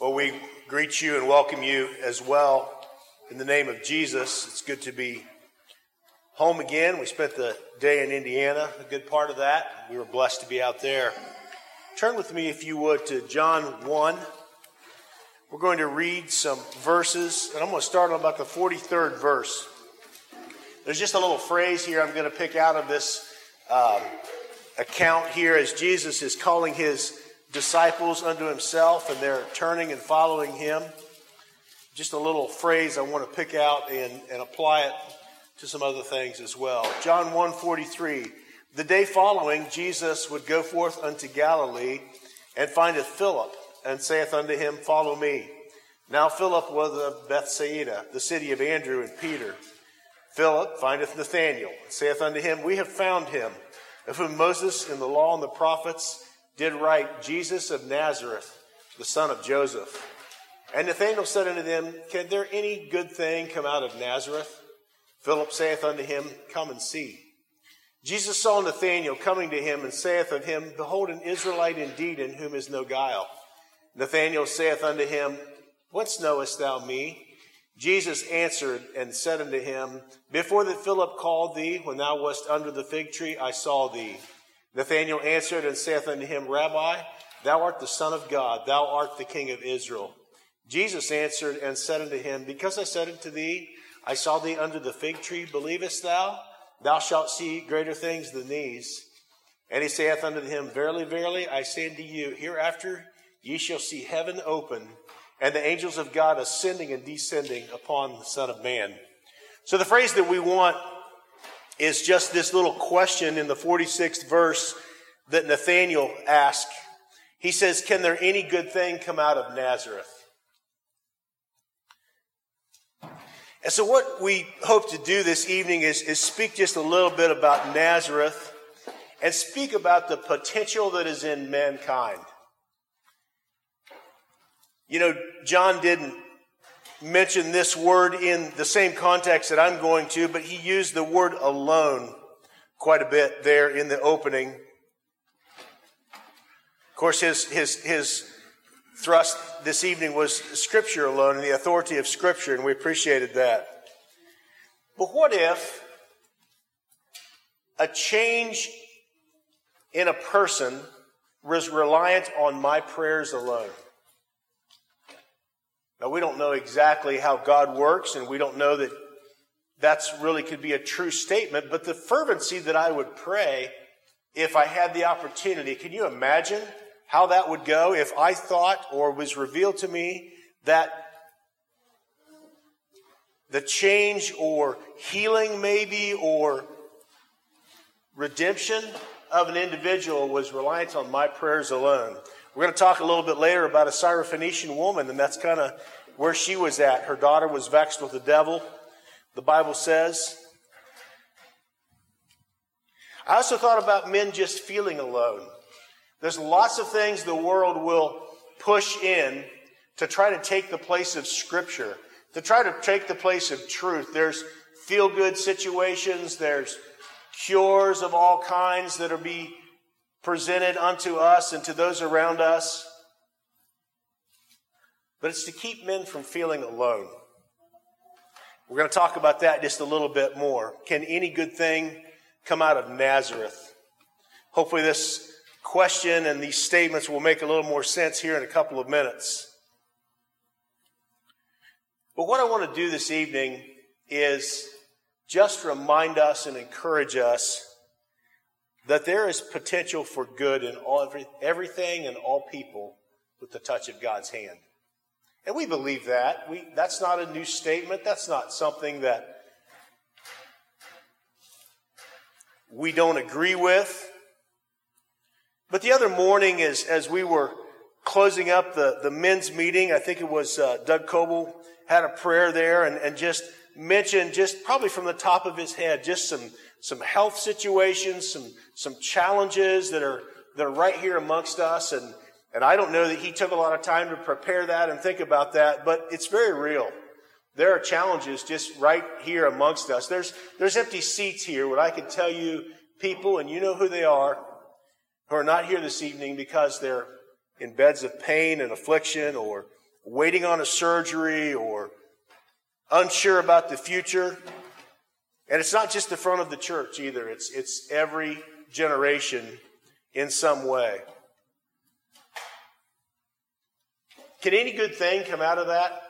Well, we greet you and welcome you as well in the name of Jesus. It's good to be home again. We spent the day in Indiana, a good part of that. We were blessed to be out there. Turn with me, if you would, to John 1. We're going to read some verses, and I'm going to start on about the 43rd verse. There's just a little phrase here I'm going to pick out of this um, account here as Jesus is calling his disciples unto himself and they're turning and following him. Just a little phrase I want to pick out and, and apply it to some other things as well. John 1:43. The day following Jesus would go forth unto Galilee and findeth Philip and saith unto him, Follow me. Now Philip was of Bethsaida, the city of Andrew and Peter. Philip findeth Nathanael, and saith unto him, We have found him, of whom Moses in the law and the prophets did write Jesus of Nazareth, the son of Joseph. And Nathanael said unto them, Can there any good thing come out of Nazareth? Philip saith unto him, Come and see. Jesus saw Nathanael coming to him and saith of him, Behold, an Israelite indeed, in whom is no guile. Nathanael saith unto him, Whence knowest thou me? Jesus answered and said unto him, Before that Philip called thee, when thou wast under the fig tree, I saw thee. Nathanael answered and saith unto him, Rabbi, thou art the Son of God, thou art the King of Israel. Jesus answered and said unto him, Because I said unto thee, I saw thee under the fig tree, believest thou? Thou shalt see greater things than these. And he saith unto him, Verily, verily, I say unto you, hereafter ye shall see heaven open, and the angels of God ascending and descending upon the Son of Man. So the phrase that we want is just this little question in the 46th verse that Nathanael asked. He says, Can there any good thing come out of Nazareth? And so, what we hope to do this evening is, is speak just a little bit about Nazareth and speak about the potential that is in mankind. You know, John didn't mention this word in the same context that I'm going to, but he used the word alone quite a bit there in the opening. Of course, his, his, his thrust this evening was Scripture alone and the authority of Scripture, and we appreciated that. But what if a change in a person was reliant on my prayers alone? Now, we don't know exactly how God works, and we don't know that that's really could be a true statement, but the fervency that I would pray if I had the opportunity, can you imagine how that would go if I thought or was revealed to me that the change or healing, maybe, or redemption of an individual was reliant on my prayers alone? We're going to talk a little bit later about a Syrophoenician woman, and that's kind of where she was at. Her daughter was vexed with the devil, the Bible says. I also thought about men just feeling alone. There's lots of things the world will push in to try to take the place of Scripture, to try to take the place of truth. There's feel good situations, there's cures of all kinds that are be presented unto us and to those around us. But it's to keep men from feeling alone. We're going to talk about that just a little bit more. Can any good thing come out of Nazareth? Hopefully, this question and these statements will make a little more sense here in a couple of minutes. But what I want to do this evening is just remind us and encourage us that there is potential for good in all, every, everything and all people with the touch of God's hand. And we believe that. We, that's not a new statement. That's not something that we don't agree with. But the other morning, as, as we were closing up the, the men's meeting, I think it was uh, Doug Coble had a prayer there and, and just mentioned, just probably from the top of his head, just some some health situations, some, some challenges that are, that are right here amongst us. And, and I don't know that he took a lot of time to prepare that and think about that, but it's very real. There are challenges just right here amongst us. There's, there's empty seats here, what I can tell you people, and you know who they are, who are not here this evening because they're in beds of pain and affliction or waiting on a surgery or unsure about the future. And it's not just the front of the church either. It's, it's every generation in some way. Can any good thing come out of that?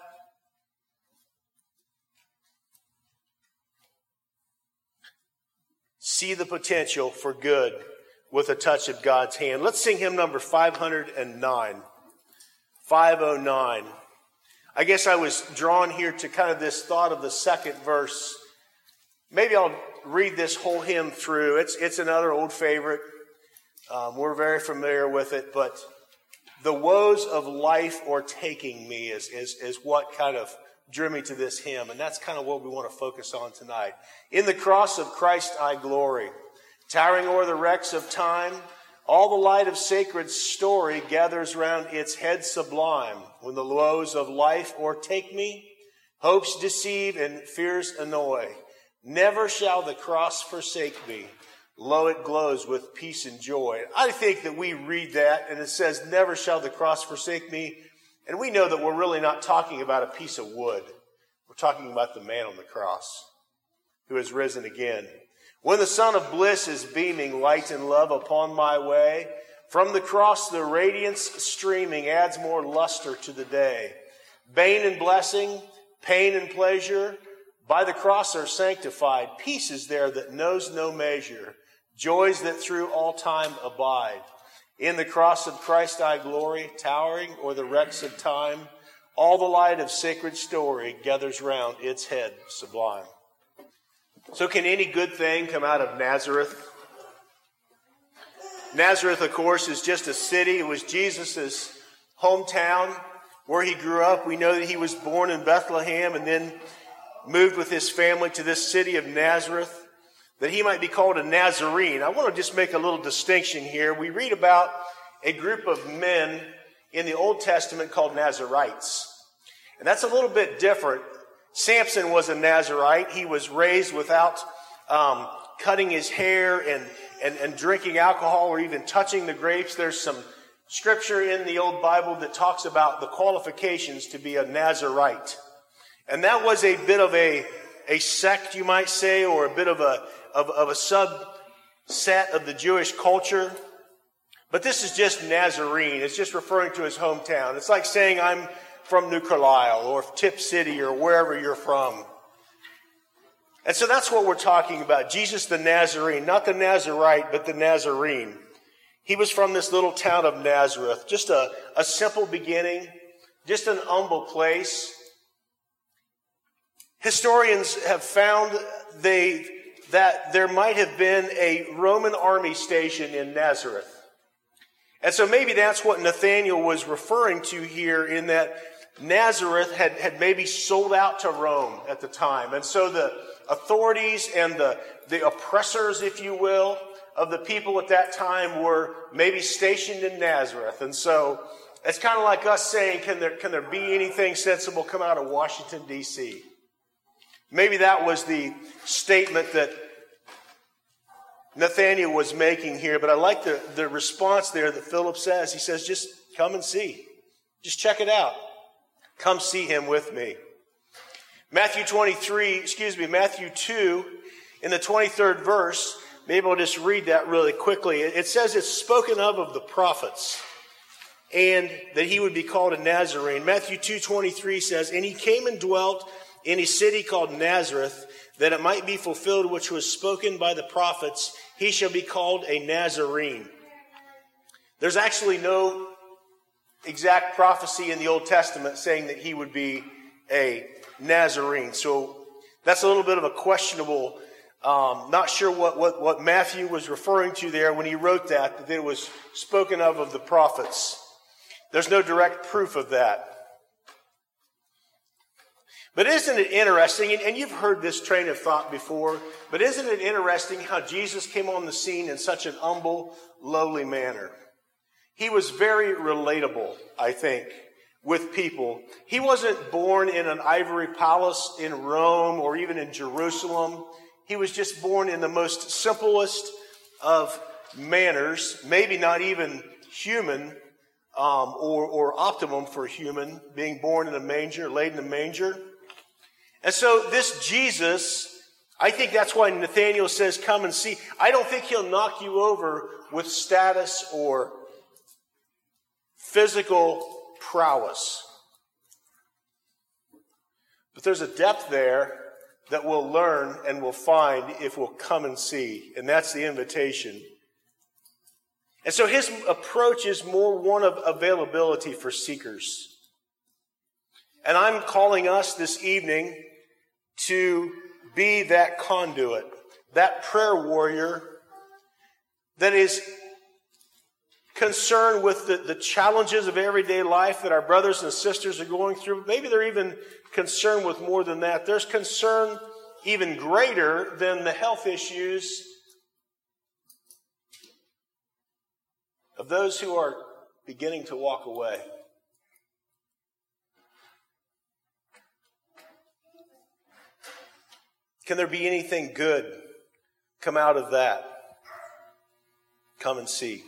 See the potential for good with a touch of God's hand. Let's sing hymn number 509. 509. I guess I was drawn here to kind of this thought of the second verse. Maybe I'll read this whole hymn through. It's, it's another old favorite. Um, we're very familiar with it, but the woes of life or taking me is, is, is what kind of drew me to this hymn. And that's kind of what we want to focus on tonight. In the cross of Christ I glory. Towering o'er the wrecks of time, all the light of sacred story gathers round its head sublime. When the woes of life o'ertake me, hopes deceive and fears annoy. Never shall the cross forsake me. Lo, it glows with peace and joy. I think that we read that and it says, Never shall the cross forsake me. And we know that we're really not talking about a piece of wood. We're talking about the man on the cross who has risen again. When the sun of bliss is beaming light and love upon my way, from the cross the radiance streaming adds more luster to the day. Bane and blessing, pain and pleasure, by the cross are sanctified. Peace is there that knows no measure joys that through all time abide. In the cross of Christ I glory, towering o'er the wrecks of time. All the light of sacred story gathers round its head sublime. So, can any good thing come out of Nazareth? Nazareth, of course, is just a city. It was Jesus' hometown where he grew up. We know that he was born in Bethlehem and then moved with his family to this city of Nazareth that he might be called a Nazarene. I want to just make a little distinction here. We read about a group of men in the Old Testament called Nazarites. And that's a little bit different. Samson was a Nazarite. He was raised without um, cutting his hair and, and, and drinking alcohol or even touching the grapes. There's some scripture in the Old Bible that talks about the qualifications to be a Nazarite. And that was a bit of a, a sect, you might say, or a bit of a, of, of a subset of the Jewish culture. But this is just Nazarene. It's just referring to his hometown. It's like saying I'm from New Carlisle or Tipp City or wherever you're from. And so that's what we're talking about. Jesus the Nazarene, not the Nazarite, but the Nazarene. He was from this little town of Nazareth. Just a, a simple beginning, just an humble place. Historians have found they that there might have been a Roman army station in Nazareth. And so maybe that's what Nathanael was referring to here in that Nazareth had, had maybe sold out to Rome at the time. And so the authorities and the, the oppressors, if you will, of the people at that time were maybe stationed in Nazareth. And so it's kind of like us saying, can there, can there be anything sensible come out of Washington, D.C.? Maybe that was the statement that Nathanael was making here, but I like the, the response there that Philip says. He says, just come and see. Just check it out. Come see him with me. Matthew 23, excuse me, Matthew 2, in the 23rd verse, maybe I'll just read that really quickly. It says it's spoken of of the prophets and that he would be called a Nazarene. Matthew 2.23 says, And he came and dwelt in a city called Nazareth, that it might be fulfilled which was spoken by the prophets, he shall be called a Nazarene. There's actually no exact prophecy in the Old Testament saying that he would be a Nazarene. So that's a little bit of a questionable, um, not sure what, what, what Matthew was referring to there when he wrote that, that it was spoken of of the prophets. There's no direct proof of that. But isn't it interesting, and you've heard this train of thought before, but isn't it interesting how Jesus came on the scene in such an humble, lowly manner? He was very relatable, I think, with people. He wasn't born in an ivory palace in Rome or even in Jerusalem. He was just born in the most simplest of manners, maybe not even human, um, or, or optimum for human, being born in a manger, laid in a manger. And so this Jesus, I think that's why Nathanael says, come and see. I don't think he'll knock you over with status or physical prowess. But there's a depth there that we'll learn and we'll find if we'll come and see. And that's the invitation. And so his approach is more one of availability for seekers. And I'm calling us this evening to be that conduit, that prayer warrior that is concerned with the, the challenges of everyday life that our brothers and sisters are going through. Maybe they're even concerned with more than that. There's concern even greater than the health issues of those who are beginning to walk away. Can there be anything good come out of that? Come and see.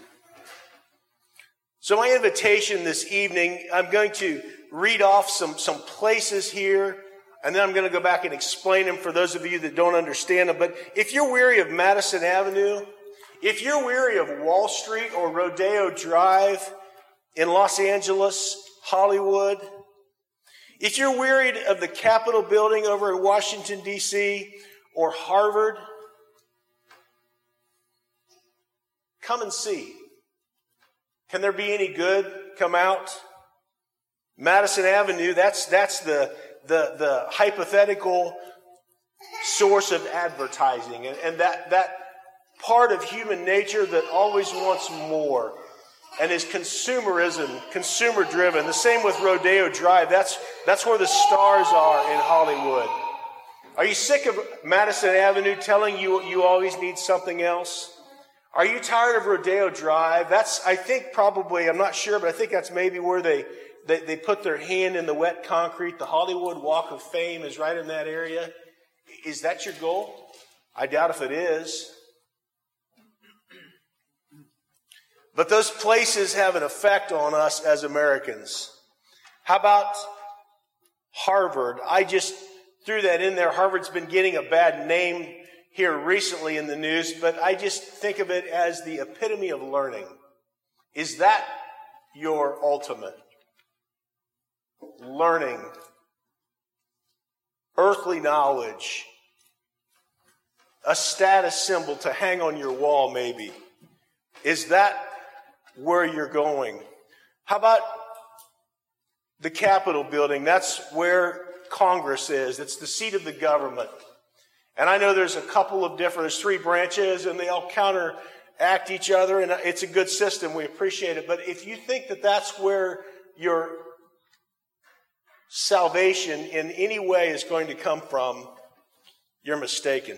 So, my invitation this evening, I'm going to read off some, some places here, and then I'm going to go back and explain them for those of you that don't understand them. But if you're weary of Madison Avenue, if you're weary of Wall Street or Rodeo Drive in Los Angeles, Hollywood, if you're wearied of the Capitol building over in Washington, D.C., or Harvard, come and see. Can there be any good come out? Madison Avenue, that's, that's the, the, the hypothetical source of advertising. And, and that, that part of human nature that always wants more and is consumerism, consumer driven. The same with Rodeo Drive. That's, that's where the stars are in Hollywood. Are you sick of Madison Avenue telling you you always need something else? Are you tired of Rodeo Drive? That's, I think, probably, I'm not sure, but I think that's maybe where they, they, they put their hand in the wet concrete. The Hollywood Walk of Fame is right in that area. Is that your goal? I doubt if it is. But those places have an effect on us as Americans. How about Harvard? I just threw that in there. Harvard's been getting a bad name here recently in the news, but I just think of it as the epitome of learning. Is that your ultimate? Learning, earthly knowledge, a status symbol to hang on your wall, maybe. Is that where you're going? How about the Capitol building? That's where Congress is, it's the seat of the government. And I know there's a couple of different, there's three branches and they all counteract each other and it's a good system. We appreciate it. But if you think that that's where your salvation in any way is going to come from, you're mistaken.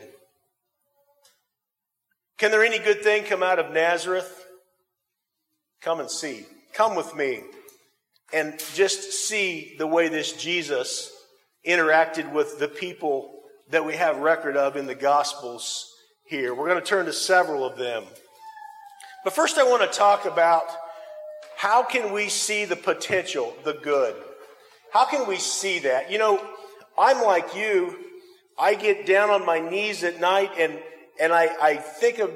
Can there any good thing come out of Nazareth? Come and see. Come with me and just see the way this Jesus interacted with the people that we have record of in the Gospels here. We're going to turn to several of them. But first, I want to talk about how can we see the potential, the good? How can we see that? You know, I'm like you. I get down on my knees at night and, and I, I think of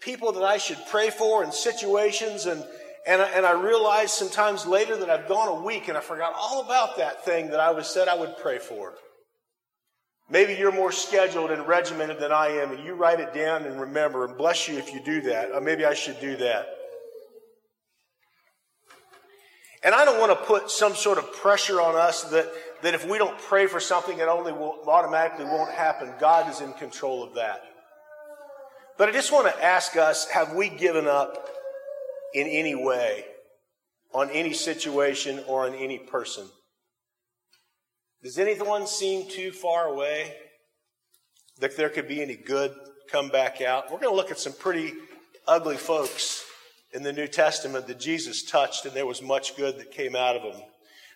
people that I should pray for and situations and, and I, and I realize sometimes later that I've gone a week and I forgot all about that thing that I was said I would pray for. Maybe you're more scheduled and regimented than I am, and you write it down and remember, and bless you if you do that. Or maybe I should do that. And I don't want to put some sort of pressure on us that, that if we don't pray for something, it only will automatically won't happen. God is in control of that. But I just want to ask us have we given up in any way on any situation or on any person? Does anyone seem too far away that there could be any good come back out? We're going to look at some pretty ugly folks in the New Testament that Jesus touched, and there was much good that came out of them.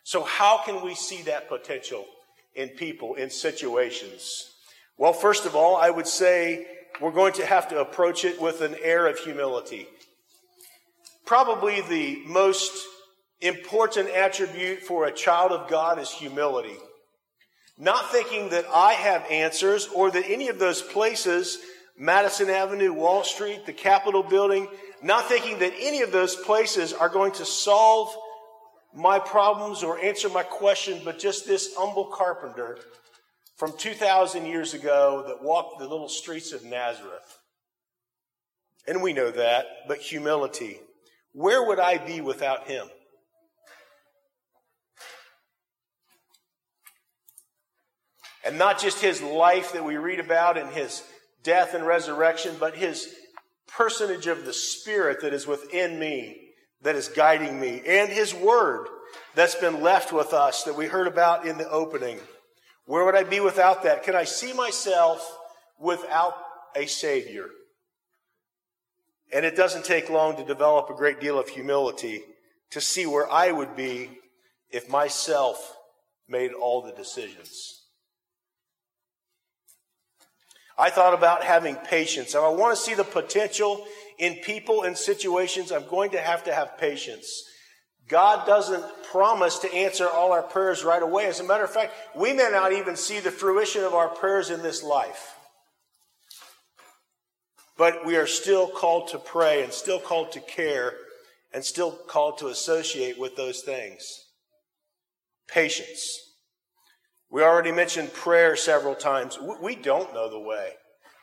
So, how can we see that potential in people, in situations? Well, first of all, I would say we're going to have to approach it with an air of humility. Probably the most important attribute for a child of God is humility. Not thinking that I have answers or that any of those places, Madison Avenue, Wall Street, the Capitol building, not thinking that any of those places are going to solve my problems or answer my question, but just this humble carpenter from 2,000 years ago that walked the little streets of Nazareth. And we know that, but humility. Where would I be without him? And not just his life that we read about and his death and resurrection, but his personage of the Spirit that is within me, that is guiding me, and his word that's been left with us that we heard about in the opening. Where would I be without that? Can I see myself without a Savior? And it doesn't take long to develop a great deal of humility to see where I would be if myself made all the decisions. I thought about having patience. I want to see the potential in people and situations, I'm going to have to have patience. God doesn't promise to answer all our prayers right away. As a matter of fact, we may not even see the fruition of our prayers in this life. But we are still called to pray and still called to care and still called to associate with those things. Patience. We already mentioned prayer several times. We don't know the way.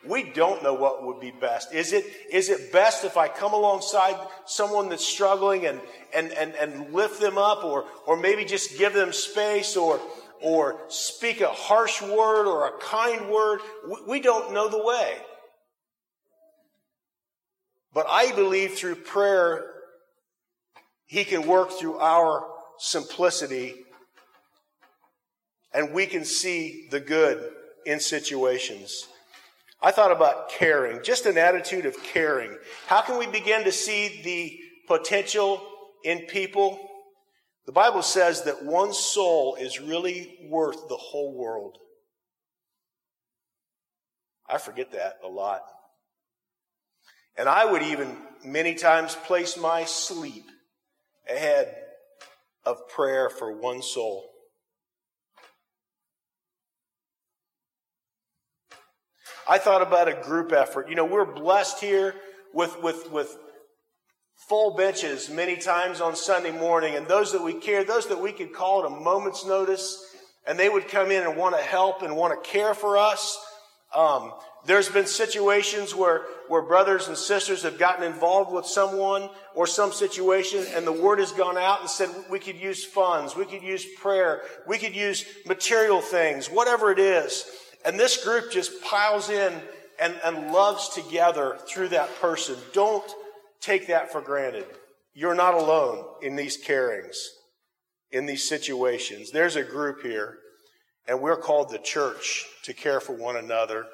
We don't know what would be best. Is it, is it best if I come alongside someone that's struggling and, and, and, and lift them up or, or maybe just give them space or, or speak a harsh word or a kind word? We don't know the way. But I believe through prayer, He can work through our simplicity and we can see the good in situations. I thought about caring, just an attitude of caring. How can we begin to see the potential in people? The Bible says that one soul is really worth the whole world. I forget that a lot. And I would even many times place my sleep ahead of prayer for one soul. I thought about a group effort. You know, we're blessed here with, with, with full benches many times on Sunday morning, and those that we care, those that we could call at a moment's notice, and they would come in and want to help and want to care for us. Um, there's been situations where, where brothers and sisters have gotten involved with someone or some situation and the word has gone out and said we could use funds, we could use prayer, we could use material things, whatever it is. And this group just piles in and, and loves together through that person. Don't take that for granted. You're not alone in these carings, in these situations. There's a group here, and we're called the church to care for one another.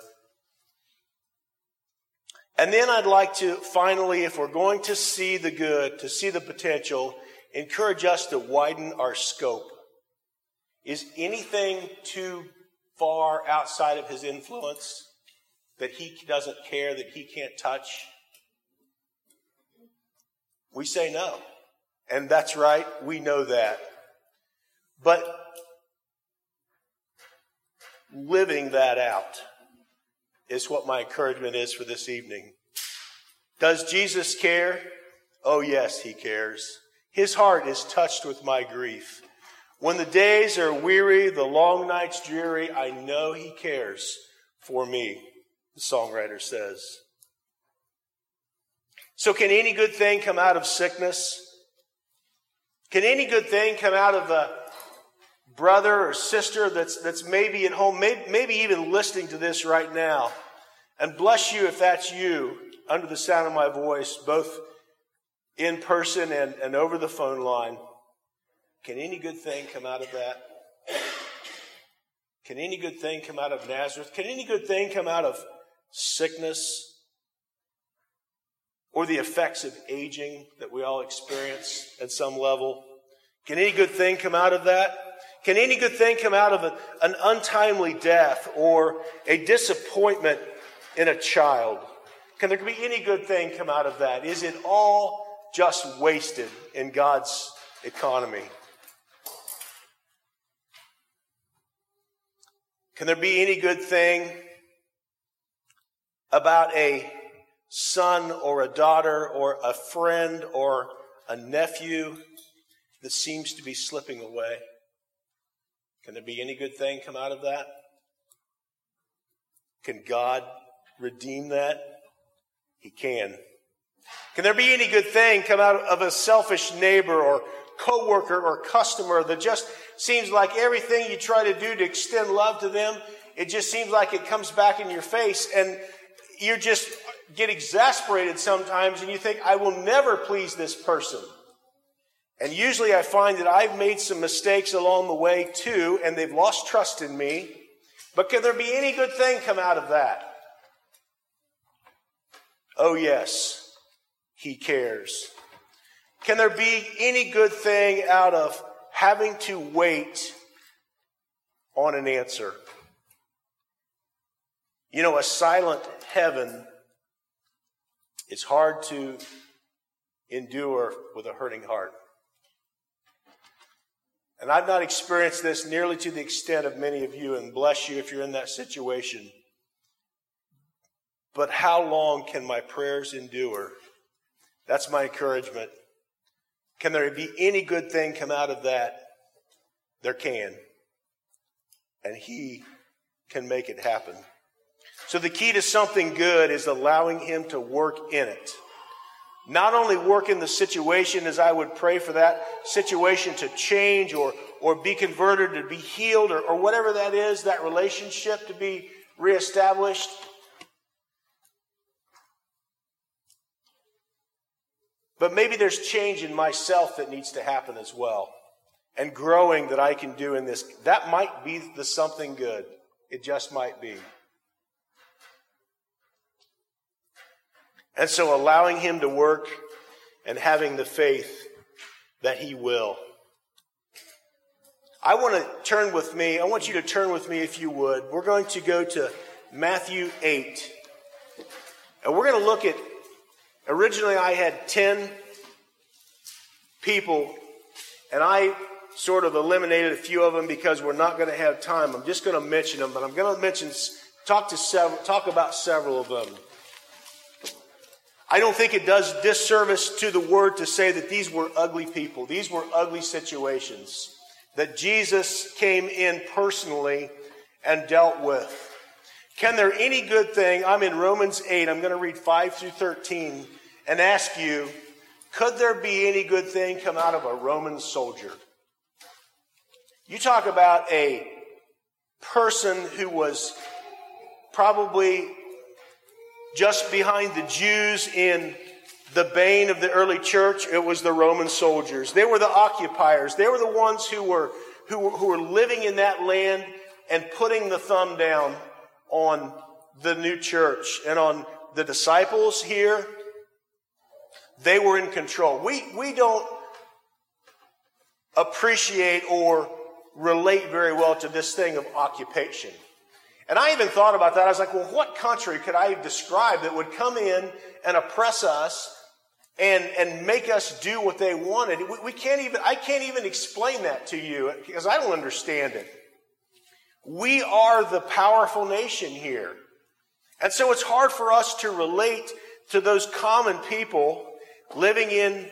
And then I'd like to finally, if we're going to see the good, to see the potential, encourage us to widen our scope. Is anything too far outside of his influence that he doesn't care, that he can't touch? We say no. And that's right, we know that. But living that out is what my encouragement is for this evening. Does Jesus care? Oh, yes, he cares. His heart is touched with my grief. When the days are weary, the long nights dreary, I know he cares for me, the songwriter says. So can any good thing come out of sickness? Can any good thing come out of a brother or sister that's, that's maybe at home, maybe, maybe even listening to this right now? And bless you if that's you under the sound of my voice, both in person and, and over the phone line. Can any good thing come out of that? Can any good thing come out of Nazareth? Can any good thing come out of sickness or the effects of aging that we all experience at some level? Can any good thing come out of that? Can any good thing come out of a, an untimely death or a disappointment in a child? Can there be any good thing come out of that? Is it all just wasted in God's economy. Can there be any good thing about a son or a daughter or a friend or a nephew that seems to be slipping away? Can there be any good thing come out of that? Can God redeem that? He can. Can there be any good thing come out of a selfish neighbor or coworker or customer that just seems like everything you try to do to extend love to them, it just seems like it comes back in your face and you just get exasperated sometimes and you think, I will never please this person. And usually I find that I've made some mistakes along the way too, and they've lost trust in me. But can there be any good thing come out of that? Oh, yes, he cares. Can there be any good thing out of having to wait on an answer? You know, a silent heaven is hard to endure with a hurting heart. And I've not experienced this nearly to the extent of many of you, and bless you if you're in that situation. But how long can my prayers endure? That's my encouragement. Can there be any good thing come out of that? There can. And He can make it happen. So the key to something good is allowing Him to work in it. Not only work in the situation as I would pray for that situation to change or, or be converted, to be healed, or, or whatever that is, that relationship to be reestablished. But maybe there's change in myself that needs to happen as well. And growing that I can do in this. That might be the something good. It just might be. And so allowing Him to work and having the faith that He will. I want to turn with me, I want you to turn with me if you would. We're going to go to Matthew 8. And we're going to look at, originally I had 10 people, and I sort of eliminated a few of them because we're not going to have time. I'm just going to mention them, but I'm going to mention, talk to several, talk about several of them. I don't think it does disservice to the word to say that these were ugly people. These were ugly situations that Jesus came in personally and dealt with. Can there any good thing? I'm in Romans 8. I'm going to read 5 through 13 and ask you, could there be any good thing come out of a Roman soldier? You talk about a person who was probably just behind the Jews in the bane of the early church, it was the Roman soldiers. They were the occupiers. They were the ones who were, who were, who were living in that land and putting the thumb down on the new church and on the disciples here. They were in control. We, we don't appreciate or relate very well to this thing of occupation. And I even thought about that. I was like, well, what country could I describe that would come in and oppress us and, and make us do what they wanted? We, we can't even, I can't even explain that to you because I don't understand it. We are the powerful nation here. And so it's hard for us to relate to those common people living in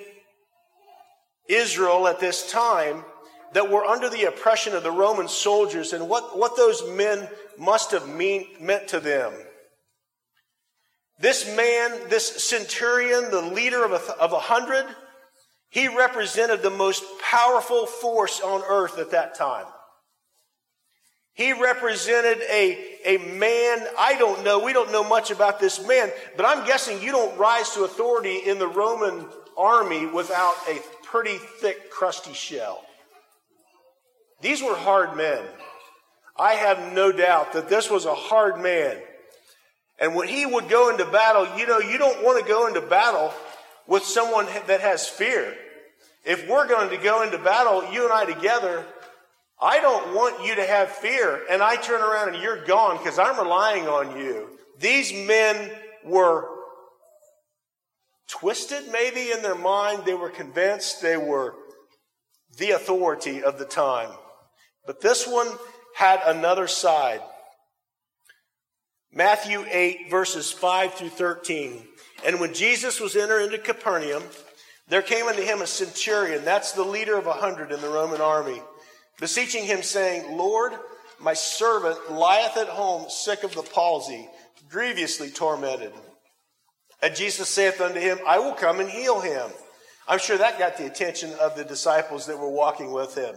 Israel at this time that were under the oppression of the Roman soldiers and what, what those men must have mean, meant to them. This man, this centurion, the leader of a, of a hundred, he represented the most powerful force on earth at that time. He represented a, a man, I don't know, we don't know much about this man, but I'm guessing you don't rise to authority in the Roman army without a pretty thick, crusty shell. These were hard men. I have no doubt that this was a hard man. And when he would go into battle, you know, you don't want to go into battle with someone that has fear. If we're going to go into battle, you and I together, I don't want you to have fear. And I turn around and you're gone because I'm relying on you. These men were twisted maybe in their mind. They were convinced. They were the authority of the time. But this one had another side. Matthew 8, verses 5 through 13. And when Jesus was entered into Capernaum, there came unto him a centurion, that's the leader of a hundred in the Roman army, beseeching him, saying, Lord, my servant lieth at home sick of the palsy, grievously tormented. And Jesus saith unto him, I will come and heal him. I'm sure that got the attention of the disciples that were walking with him.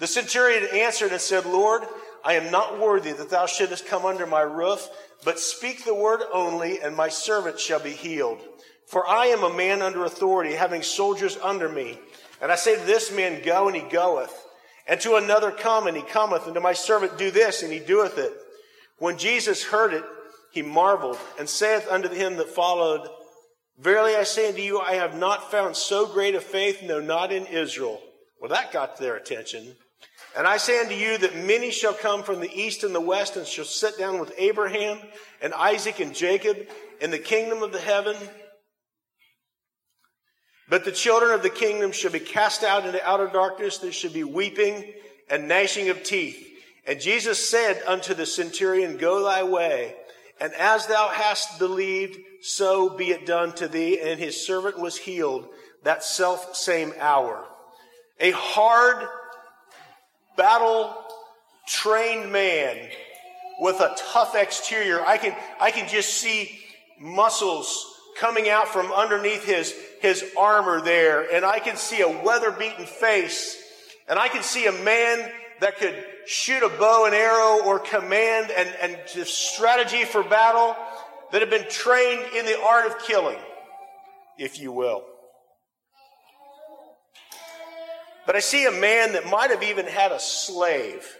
The centurion answered and said, Lord, I am not worthy that thou shouldest come under my roof, but speak the word only, and my servant shall be healed. For I am a man under authority, having soldiers under me. And I say to this man, Go, and he goeth. And to another, Come, and he cometh. And to my servant, Do this, and he doeth it. When Jesus heard it, he marveled, and saith unto him that followed, Verily I say unto you, I have not found so great a faith, no, not in Israel. Well, that got their attention. And I say unto you that many shall come from the east and the west and shall sit down with Abraham and Isaac and Jacob in the kingdom of the heaven. But the children of the kingdom shall be cast out into outer darkness. There shall be weeping and gnashing of teeth. And Jesus said unto the centurion, Go thy way, and as thou hast believed, so be it done to thee. And his servant was healed that self same hour. A hard, battle trained man with a tough exterior. I can, I can just see muscles coming out from underneath his, his armor there. And I can see a weather beaten face. And I can see a man that could shoot a bow and arrow or command and, and strategy for battle that had been trained in the art of killing, if you will. But I see a man that might have even had a slave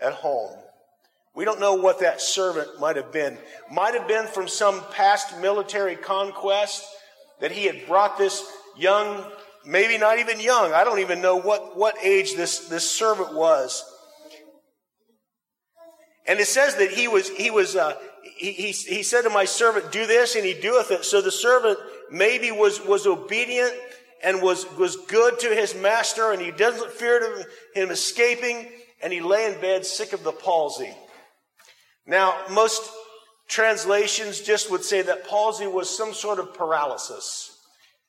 at home. We don't know what that servant might have been. Might have been from some past military conquest that he had brought this young, maybe not even young, I don't even know what, what age this, this servant was. And it says that he was, he was, uh, he, he, he said to my servant, do this, and he doeth it. So the servant maybe was, was obedient and was, was good to his master, and he doesn't fear him escaping, and he lay in bed sick of the palsy. Now, most translations just would say that palsy was some sort of paralysis.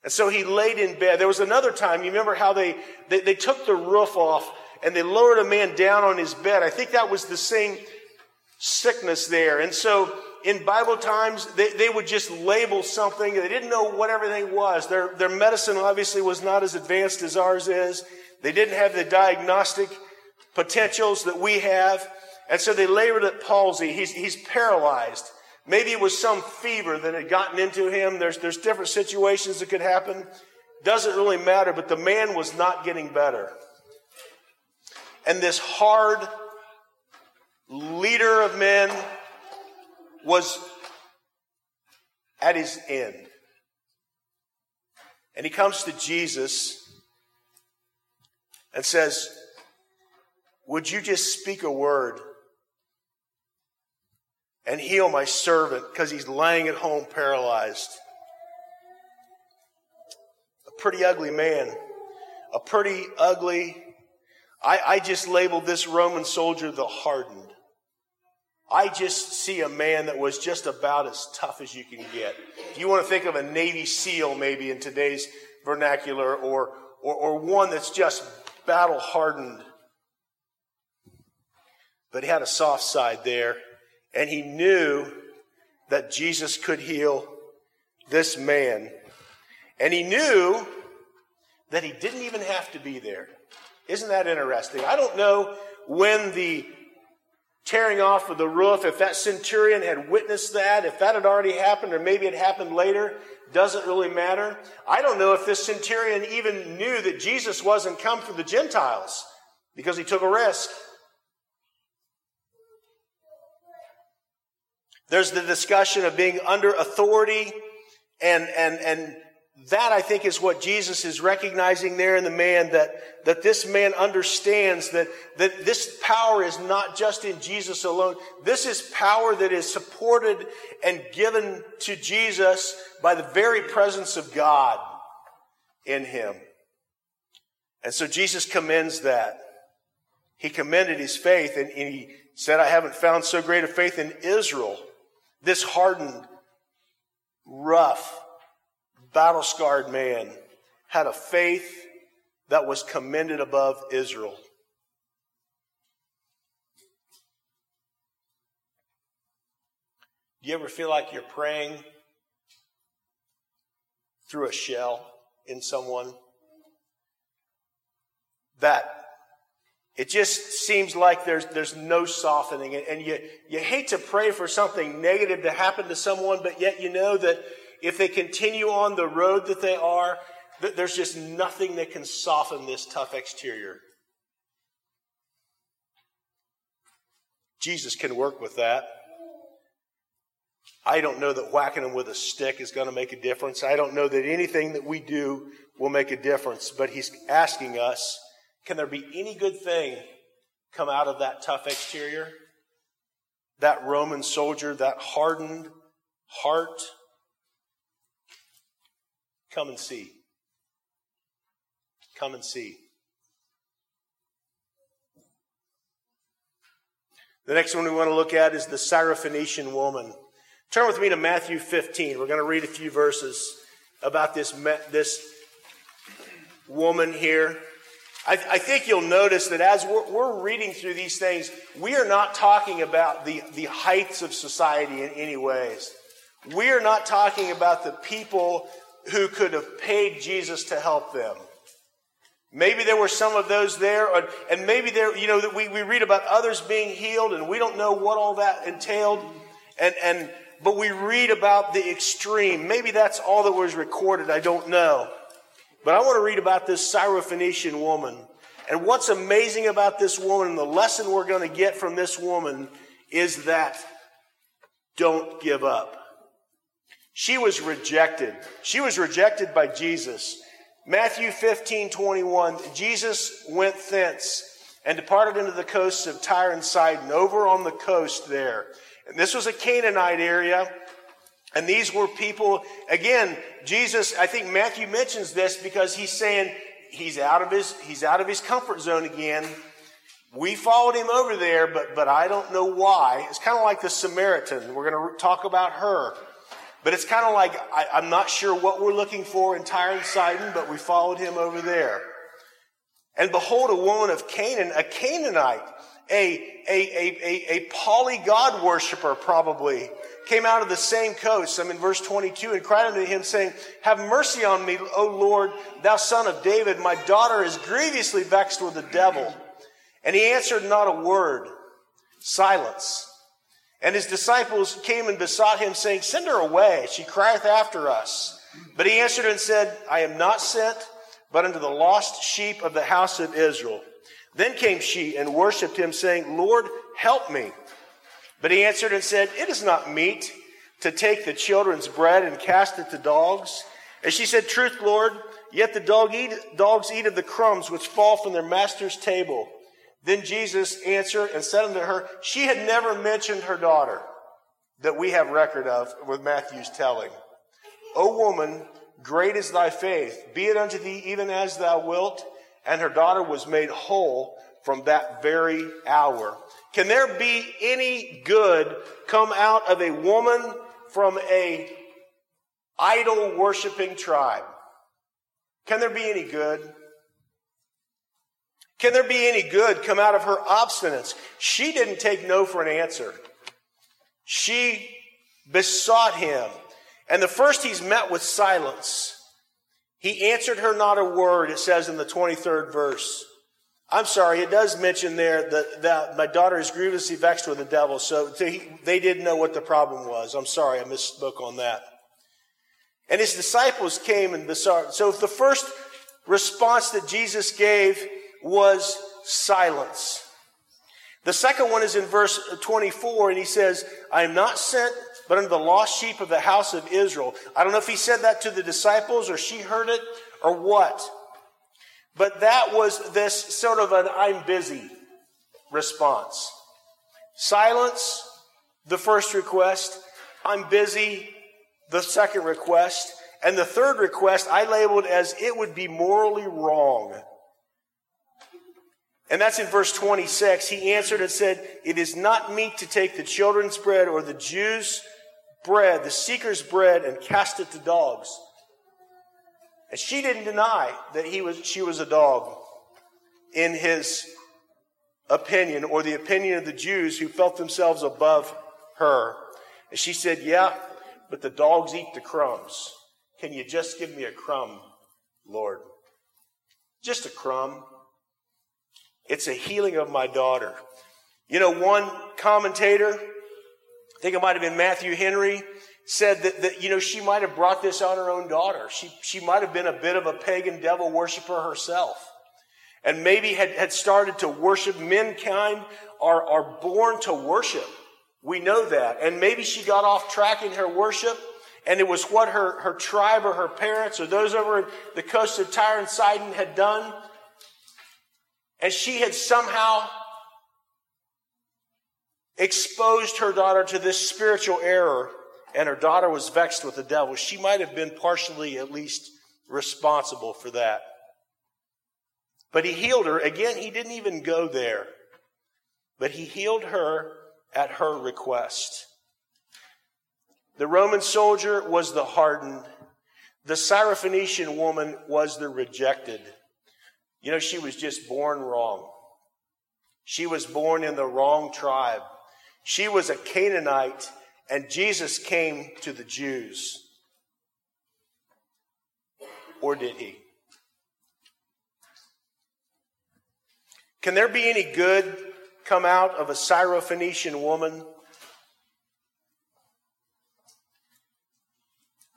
And so he laid in bed. There was another time, you remember how they, they, they took the roof off and they lowered a man down on his bed. I think that was the same sickness there. And so in Bible times, they, they would just label something. They didn't know what everything was. Their, their medicine obviously was not as advanced as ours is. They didn't have the diagnostic potentials that we have. And so they labeled it palsy. He's, he's paralyzed. Maybe it was some fever that had gotten into him. There's, there's different situations that could happen. Doesn't really matter, but the man was not getting better. And this hard leader of men was at his end. And he comes to Jesus and says, Would you just speak a word and heal my servant because he's laying at home paralyzed? A pretty ugly man. A pretty ugly. I, I just labeled this Roman soldier the hardened. I just see a man that was just about as tough as you can get. If you want to think of a Navy SEAL, maybe in today's vernacular, or, or, or one that's just battle hardened. But he had a soft side there, and he knew that Jesus could heal this man. And he knew that he didn't even have to be there. Isn't that interesting? I don't know when the tearing off of the roof, if that centurion had witnessed that, if that had already happened, or maybe it happened later, doesn't really matter. I don't know if this centurion even knew that Jesus wasn't come for the Gentiles because he took a risk. There's the discussion of being under authority and, and, and that I think is what Jesus is recognizing there in the man that, that this man understands that, that this power is not just in Jesus alone. This is power that is supported and given to Jesus by the very presence of God in him. And so Jesus commends that. He commended his faith and, and he said, I haven't found so great a faith in Israel. This hardened, rough, battle scarred man had a faith that was commended above Israel. Do you ever feel like you're praying through a shell in someone? That it just seems like there's, there's no softening. And, you, you hate to pray for something negative to happen to someone, but yet you know that if they continue on the road that they are, that there's just nothing that can soften this tough exterior. Jesus can work with that. I don't know that whacking them with a stick is going to make a difference. I don't know that anything that we do will make a difference, but he's asking us can there be any good thing come out of that tough exterior? That Roman soldier, that hardened heart? Come and see. Come and see. The next one we want to look at is the Syrophoenician woman. Turn with me to Matthew 15. We're going to read a few verses about this, this woman here. I, I think you'll notice that as we're, we're, reading through these things, we are not talking about the, the heights of society in any ways. We are not talking about the people who could have paid Jesus to help them. Maybe there were some of those there, and maybe there, you know, that we, we read about others being healed, and we don't know what all that entailed. And, and, but we read about the extreme. Maybe that's all that was recorded. I don't know. But I want to read about this Syrophoenician woman. And what's amazing about this woman, and the lesson we're going to get from this woman, is that don't give up. She was rejected. She was rejected by Jesus. Matthew 15, 21, Jesus went thence and departed into the coasts of Tyre and Sidon, over on the coast there. And this was a Canaanite area. And these were people, again, Jesus, I think Matthew mentions this because he's saying he's out of his, he's out of his comfort zone again. We followed him over there, but, but I don't know why. It's kind of like the Samaritan. We're going to talk about her. But it's kind of like, I, am not sure what we're looking for in Tyre and Sidon, but we followed him over there. And behold, a woman of Canaan, a Canaanite, a, a, a, a, a poly God worshiper probably, came out of the same coast. I'm in verse 22 and cried unto him saying, Have mercy on me, O Lord, thou son of David. My daughter is grievously vexed with the devil. And he answered not a word. Silence. And his disciples came and besought him saying, Send her away. She crieth after us. But he answered and said, I am not sent, but unto the lost sheep of the house of Israel. Then came she and worshipped him saying, Lord, help me. But he answered and said, It is not meet to take the children's bread and cast it to dogs. And she said, Truth, Lord, yet the dog eat, dogs eat of the crumbs which fall from their master's table. Then Jesus answered and said unto her, She had never mentioned her daughter that we have record of with Matthew's telling. O woman, great is thy faith. Be it unto thee even as thou wilt. And her daughter was made whole from that very hour. Can there be any good come out of a woman from a idol worshiping tribe? Can there be any good? Can there be any good come out of her obstinance? She didn't take no for an answer. She besought him. And the first he's met with silence. He answered her not a word, it says in the 23rd verse. I'm sorry, it does mention there that, that my daughter is grievously vexed with the devil, so they, they didn't know what the problem was. I'm sorry, I misspoke on that. And his disciples came and besought. So the first response that Jesus gave was silence. The second one is in verse 24, and he says, I am not sent but unto the lost sheep of the house of Israel. I don't know if he said that to the disciples or she heard it or what. But that was this sort of an I'm busy response. Silence, the first request. I'm busy, the second request. And the third request I labeled as it would be morally wrong And that's in verse 26. He answered and said, It is not meet to take the children's bread or the Jews' bread, the seeker's bread, and cast it to dogs. And she didn't deny that he was, she was a dog in his opinion or the opinion of the Jews who felt themselves above her. And she said, Yeah, but the dogs eat the crumbs. Can you just give me a crumb, Lord? Just a crumb. It's a healing of my daughter. You know, one commentator, I think it might have been Matthew Henry, said that, that, you know, she might have brought this on her own daughter. She, she might have been a bit of a pagan devil worshiper herself. And maybe had, had started to worship. Mankind are, are born to worship. We know that. And maybe she got off track in her worship and it was what her, her tribe or her parents or those over the coast of Tyre and Sidon had done. And she had somehow exposed her daughter to this spiritual error, and her daughter was vexed with the devil. She might have been partially, at least, responsible for that. But he healed her. Again, he didn't even go there, but he healed her at her request. The Roman soldier was the hardened. The Syrophoenician woman was the rejected. You know, she was just born wrong. She was born in the wrong tribe. She was a Canaanite, and Jesus came to the Jews. Or did he? Can there be any good come out of a Syrophoenician woman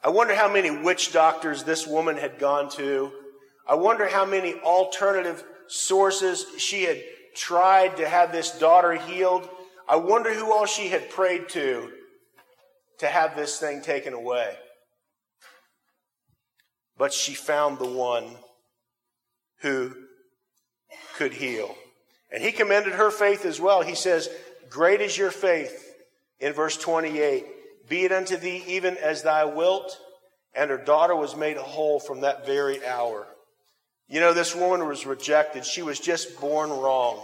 I wonder how many witch doctors this woman had gone to. I wonder how many alternative sources she had tried to have this daughter healed. I wonder who all she had prayed to to have this thing taken away. But she found the one who could heal. And he commended her faith as well. He says, Great is your faith in verse 28. Be it unto thee even as thou wilt. And her daughter was made whole from that very hour. You know, this woman was rejected. She was just born wrong.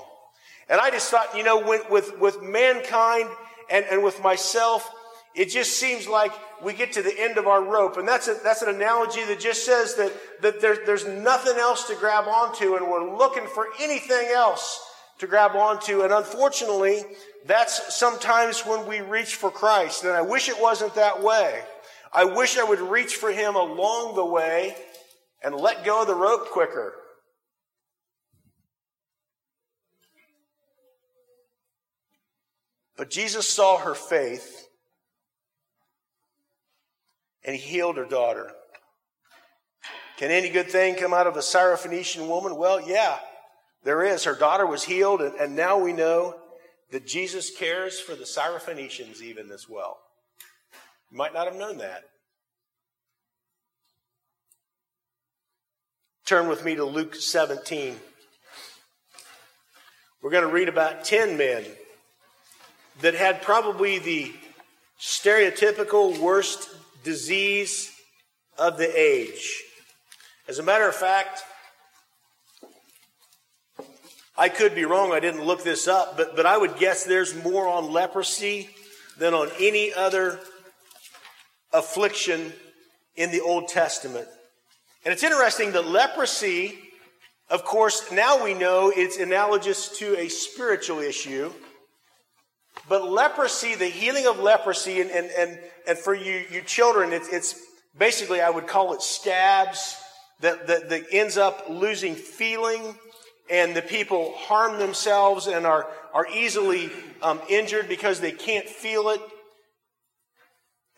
And I just thought, you know, with, with mankind and, and with myself, it just seems like we get to the end of our rope. And that's, a, that's an analogy that just says that, that there, there's nothing else to grab onto and we're looking for anything else to grab onto. And unfortunately, that's sometimes when we reach for Christ. And I wish it wasn't that way. I wish I would reach for him along the way and let go of the rope quicker. But Jesus saw her faith and he healed her daughter. Can any good thing come out of a Syrophoenician woman? Well, yeah, there is. Her daughter was healed, and, and now we know that Jesus cares for the Syrophoenicians even as well. You might not have known that. Turn with me to Luke 17. We're going to read about 10 men that had probably the stereotypical worst disease of the age. As a matter of fact, I could be wrong, I didn't look this up, but, but I would guess there's more on leprosy than on any other affliction in the Old Testament. And it's interesting that leprosy, of course, now we know it's analogous to a spiritual issue. But leprosy, the healing of leprosy, and, and, and, and for you, you children, it's, it's basically, I would call it scabs that, that, that ends up losing feeling and the people harm themselves and are, are easily um, injured because they can't feel it.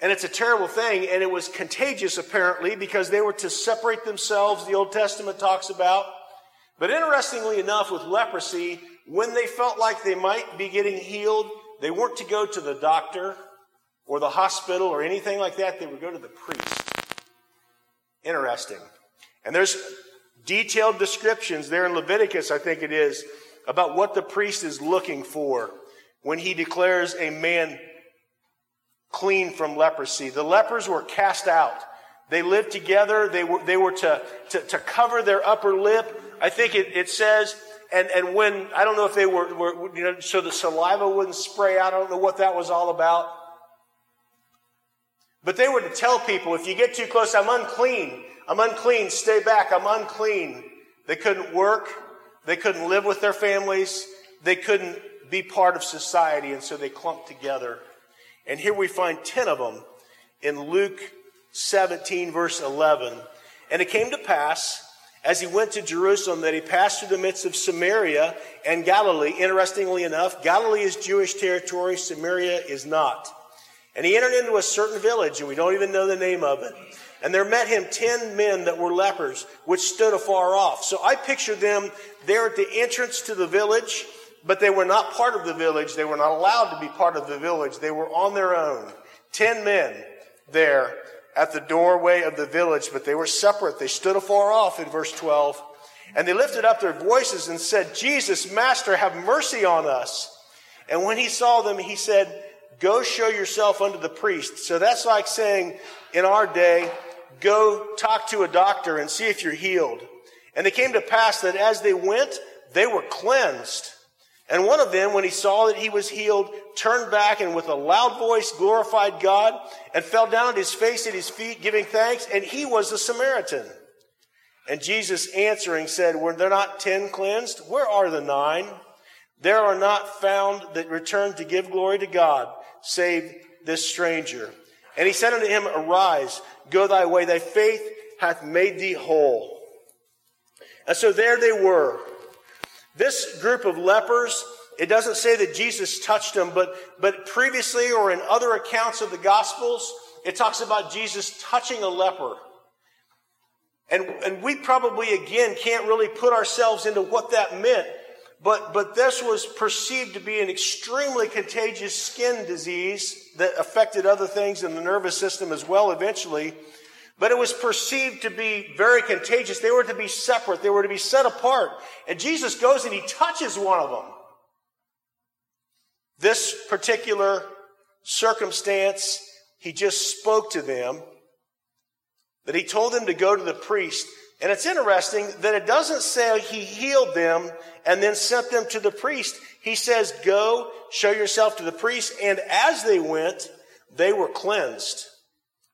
And it's a terrible thing, and it was contagious apparently because they were to separate themselves, the Old Testament talks about. But interestingly enough, with leprosy, when they felt like they might be getting healed, they weren't to go to the doctor or the hospital or anything like that. They would go to the priest. Interesting. And there's detailed descriptions there in Leviticus, I think it is, about what the priest is looking for when he declares a man clean from leprosy. The lepers were cast out. They lived together. They were, they were to, to, to cover their upper lip. I think it, it says, and, and when, I don't know if they were, were, you know, so the saliva wouldn't spray out. I don't know what that was all about. But they were to tell people, if you get too close, I'm unclean. I'm unclean. Stay back. I'm unclean. They couldn't work. They couldn't live with their families. They couldn't be part of society. And so they clumped together. And here we find 10 of them in Luke 17 verse 11. And it came to pass as he went to Jerusalem that he passed through the midst of Samaria and Galilee. Interestingly enough, Galilee is Jewish territory, Samaria is not. And he entered into a certain village, and we don't even know the name of it. And there met him ten men that were lepers, which stood afar off. So I picture them there at the entrance to the village, but they were not part of the village. They were not allowed to be part of the village. They were on their own. Ten men there at the doorway of the village, but they were separate. They stood afar off in verse 12. And they lifted up their voices and said, Jesus, Master, have mercy on us. And when he saw them, he said, Go show yourself unto the priest. So that's like saying in our day, go talk to a doctor and see if you're healed. And it came to pass that as they went, they were cleansed. And one of them, when he saw that he was healed, turned back and with a loud voice glorified God and fell down at his face at his feet, giving thanks. And he was a Samaritan. And Jesus answering said, Were there not ten cleansed? Where are the nine? There are not found that return to give glory to God, save this stranger. And he said unto him, Arise, go thy way, thy faith hath made thee whole. And so there they were. This group of lepers, it doesn't say that Jesus touched them, but, but previously or in other accounts of the Gospels, it talks about Jesus touching a leper. And, and we probably, again, can't really put ourselves into what that meant. But, but this was perceived to be an extremely contagious skin disease that affected other things in the nervous system as well eventually. But it was perceived to be very contagious. They were to be separate. They were to be set apart. And Jesus goes and he touches one of them. This particular circumstance, he just spoke to them, that he told them to go to the priest. And it's interesting that it doesn't say he healed them and then sent them to the priest. He says, go, show yourself to the priest. And as they went, they were cleansed.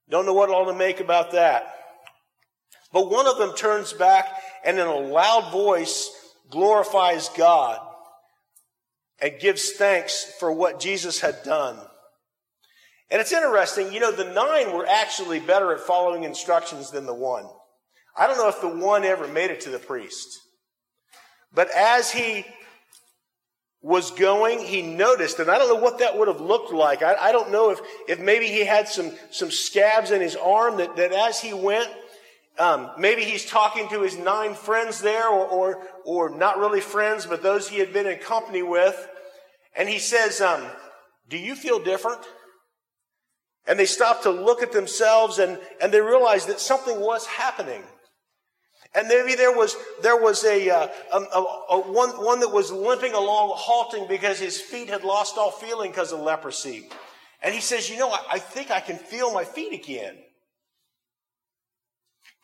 Don't know what all to make about that. But one of them turns back and in a loud voice glorifies God and gives thanks for what Jesus had done. And it's interesting, you know, the nine were actually better at following instructions than the one. I don't know if the one ever made it to the priest. But as he was going, he noticed, and I don't know what that would have looked like. I, I, don't know if, if maybe he had some, some scabs in his arm that, that as he went, um, maybe he's talking to his nine friends there, or, or, or not really friends, but those he had been in company with. And he says, um, Do you feel different? And they stop to look at themselves and, and they realize that something was happening. And maybe there was, there was a, uh, a, a, a, one, one that was limping along, halting because his feet had lost all feeling because of leprosy. And he says, you know, I, I think I can feel my feet again.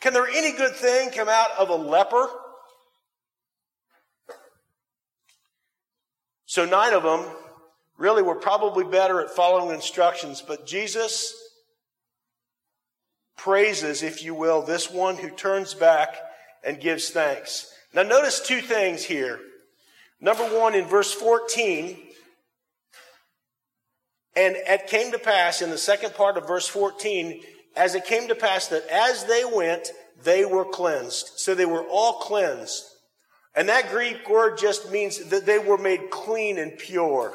Can there any good thing come out of a leper? So nine of them really were probably better at following instructions, but Jesus praises, if you will, this one who turns back and gives thanks. Now, notice two things here. Number one, in verse 14, and it came to pass in the second part of verse 14, as it came to pass that as they went, they were cleansed. So they were all cleansed. And that Greek word just means that they were made clean and pure.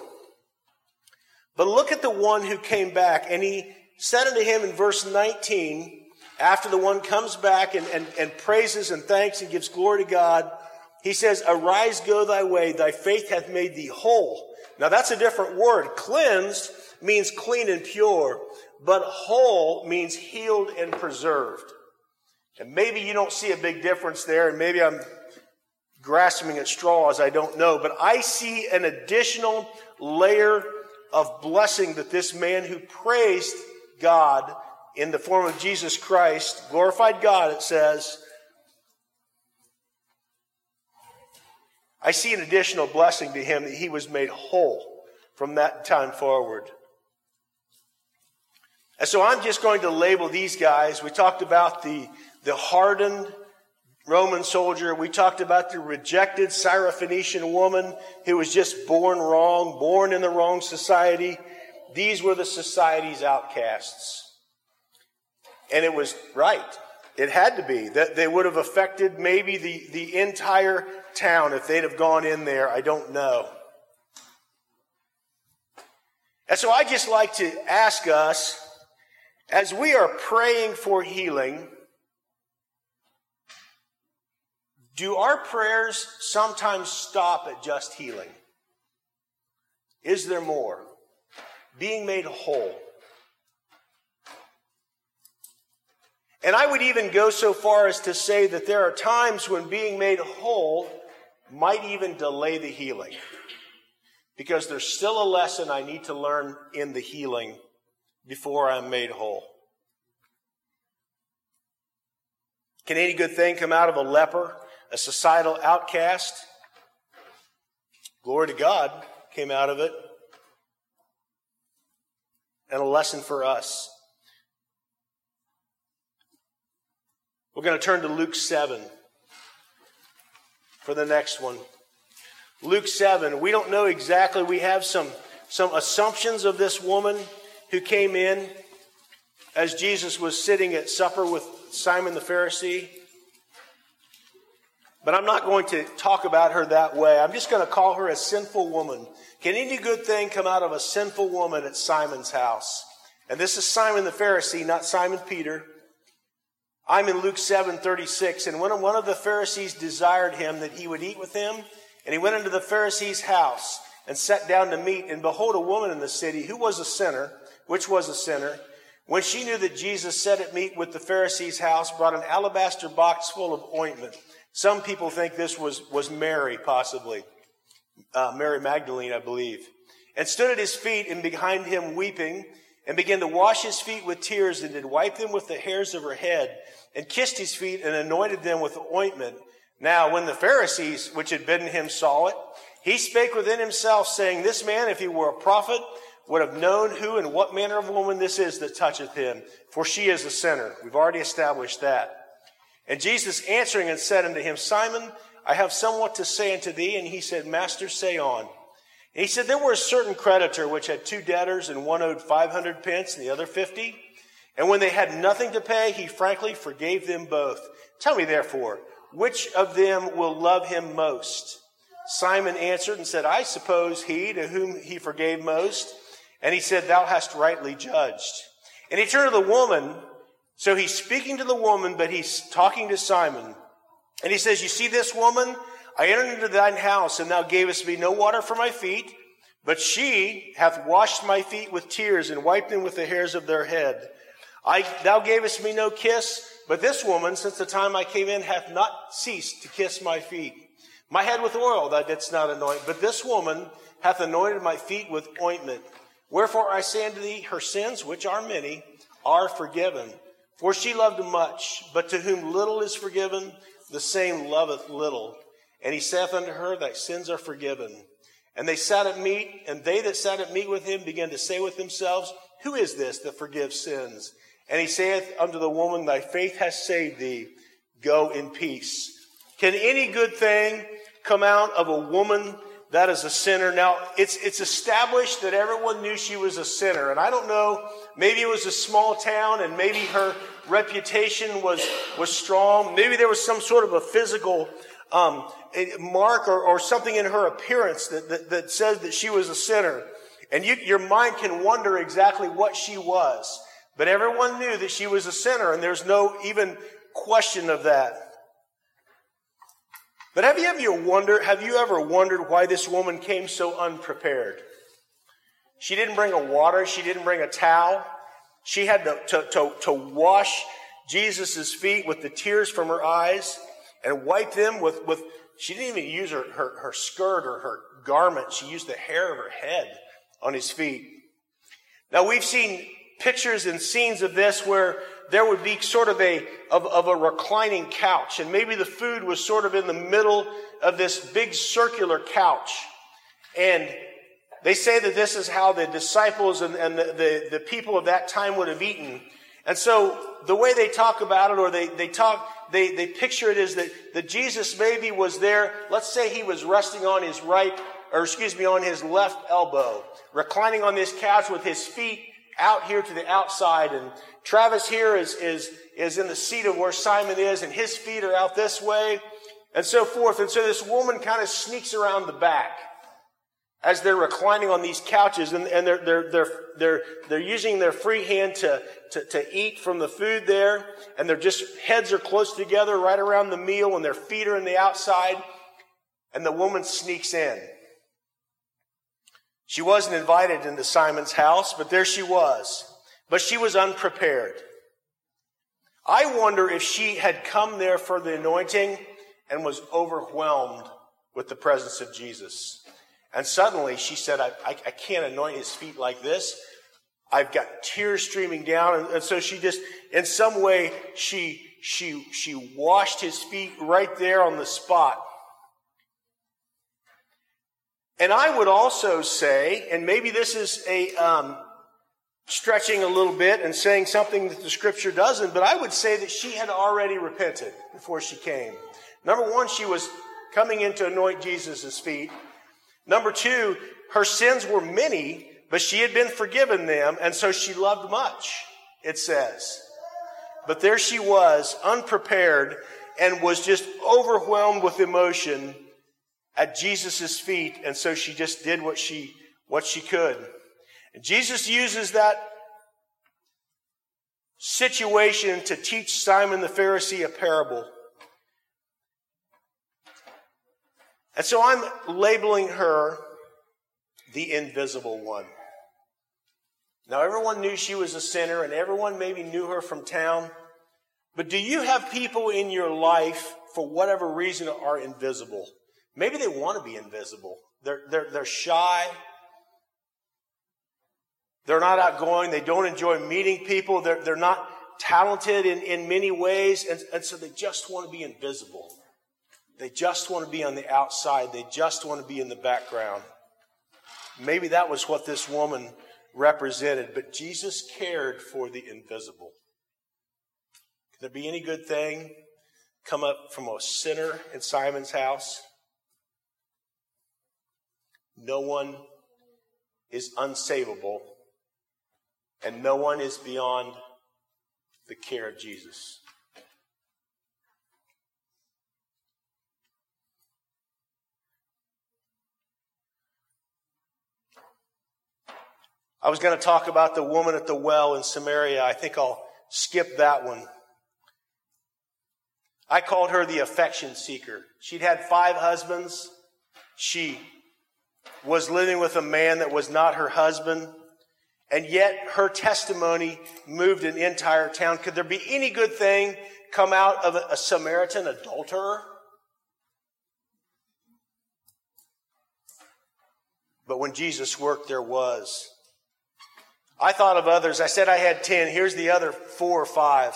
But look at the one who came back, and he said unto him in verse 19, after the one comes back and, and, and praises and thanks and gives glory to God, he says, Arise, go thy way, thy faith hath made thee whole. Now that's a different word. Cleansed means clean and pure, but whole means healed and preserved. And maybe you don't see a big difference there, and maybe I'm grasping at straws, I don't know, but I see an additional layer of blessing that this man who praised God in the form of Jesus Christ, glorified God, it says, I see an additional blessing to him that he was made whole from that time forward. And so I'm just going to label these guys. We talked about the, the hardened Roman soldier. We talked about the rejected Syrophoenician woman who was just born wrong, born in the wrong society. These were the society's outcasts. And it was right. It had to be. That they would have affected maybe the, the entire town if they'd have gone in there. I don't know. And so I just like to ask us, as we are praying for healing, do our prayers sometimes stop at just healing? Is there more? Being made whole. And I would even go so far as to say that there are times when being made whole might even delay the healing. Because there's still a lesson I need to learn in the healing before I'm made whole. Can any good thing come out of a leper, a societal outcast? Glory to God came out of it. And a lesson for us. We're going to turn to Luke 7 for the next one. Luke 7, we don't know exactly. We have some, some assumptions of this woman who came in as Jesus was sitting at supper with Simon the Pharisee. But I'm not going to talk about her that way. I'm just going to call her a sinful woman. Can any good thing come out of a sinful woman at Simon's house? And this is Simon the Pharisee, not Simon Peter. I'm in Luke 7 36, and when one of the Pharisees desired him that he would eat with him, and he went into the Pharisee's house and sat down to meat, and behold, a woman in the city who was a sinner, which was a sinner, when she knew that Jesus sat at meat with the Pharisee's house, brought an alabaster box full of ointment. Some people think this was, was Mary, possibly. Uh, Mary Magdalene, I believe. And stood at his feet and behind him weeping, and began to wash his feet with tears, and did wipe them with the hairs of her head and kissed his feet and anointed them with ointment. Now, when the Pharisees, which had bidden him, saw it, he spake within himself, saying, This man, if he were a prophet, would have known who and what manner of woman this is that toucheth him, for she is a sinner. We've already established that. And Jesus answering and said unto him, Simon, I have somewhat to say unto thee. And he said, Master, say on. He said, There were a certain creditor which had two debtors, and one owed five hundred pence, and the other fifty. And when they had nothing to pay, he frankly forgave them both. Tell me therefore, which of them will love him most? Simon answered and said, I suppose he to whom he forgave most. And he said, Thou hast rightly judged. And he turned to the woman. So he's speaking to the woman, but he's talking to Simon. And he says, You see this woman? I entered into thine house, and thou gavest me no water for my feet, but she hath washed my feet with tears and wiped them with the hairs of their head. I, thou gavest me no kiss, but this woman, since the time I came in, hath not ceased to kiss my feet. My head with oil thou didst not anoint, but this woman hath anointed my feet with ointment. Wherefore I say unto thee, her sins, which are many, are forgiven. For she loved much, but to whom little is forgiven, the same loveth little. And he saith unto her, Thy sins are forgiven. And they sat at meat, and they that sat at meat with him began to say with themselves, Who is this that forgives sins? And he saith unto the woman, Thy faith has saved thee. Go in peace. Can any good thing come out of a woman that is a sinner? Now, it's, it's established that everyone knew she was a sinner. And I don't know, maybe it was a small town and maybe her reputation was, was strong. Maybe there was some sort of a physical um, mark or, or something in her appearance that, that, that says that she was a sinner. And you, your mind can wonder exactly what she was. But everyone knew that she was a sinner, and there's no even question of that. But have you ever wondered, have you ever wondered why this woman came so unprepared? She didn't bring a water, she didn't bring a towel. She had to, to, to, to wash Jesus' feet with the tears from her eyes and wiped them with, with she didn't even use her, her, her skirt or her garment. She used the hair of her head on his feet. Now we've seen pictures and scenes of this where there would be sort of a, of, of a reclining couch. And maybe the food was sort of in the middle of this big circular couch. And they say that this is how the disciples and, and the, the, the, people of that time would have eaten. And so the way they talk about it, or they, they talk, they, they picture it is that, that Jesus maybe was there. Let's say he was resting on his right, or excuse me, on his left elbow, reclining on this couch with his feet out here to the outside. And Travis here is, is, is in the seat of where Simon is, and his feet are out this way, and so forth. And so this woman kind of sneaks around the back as they're reclining on these couches and, and they're, they're, they're, they're, they're using their free hand to, to, to eat from the food there. And their just heads are close together right around the meal and their feet are in the outside. And the woman sneaks in. She wasn't invited into Simon's house, but there she was. But she was unprepared. I wonder if she had come there for the anointing and was overwhelmed with the presence of Jesus. And suddenly she said, I, I, I can't anoint his feet like this. I've got tears streaming down. And, and, so she just, in some way, she, she, she washed his feet right there on the spot. And I would also say, and maybe this is a, um, stretching a little bit and saying something that the scripture doesn't, but I would say that she had already repented before she came. Number one, she was coming in to anoint Jesus' feet. Number two, her sins were many, but she had been forgiven them, and so she loved much, it says. But there she was, unprepared, and was just overwhelmed with emotion at Jesus' feet, and so she just did what she, what she could. And Jesus uses that situation to teach Simon the Pharisee a parable. And so I'm labeling her the invisible one. Now, everyone knew she was a sinner, and everyone maybe knew her from town. But do you have people in your life, for whatever reason, are invisible? Maybe they want to be invisible. They're, they're, they're shy. They're not outgoing. They don't enjoy meeting people. They're, they're not talented in, in many ways. And, and so they just want to be invisible. They just want to be on the outside. They just want to be in the background. Maybe that was what this woman represented, but Jesus cared for the invisible. Could there be any good thing come up from a sinner in Simon's house? No one is unsavable, and no one is beyond the care of Jesus. I was going to talk about the woman at the well in Samaria. I think I'll skip that one. I called her the affection seeker. She'd had five husbands. She was living with a man that was not her husband. And yet her testimony moved an entire town. Could there be any good thing come out of a Samaritan adulterer? But when Jesus worked, there was. I thought of others. I said I had 10. Here's the other four or five.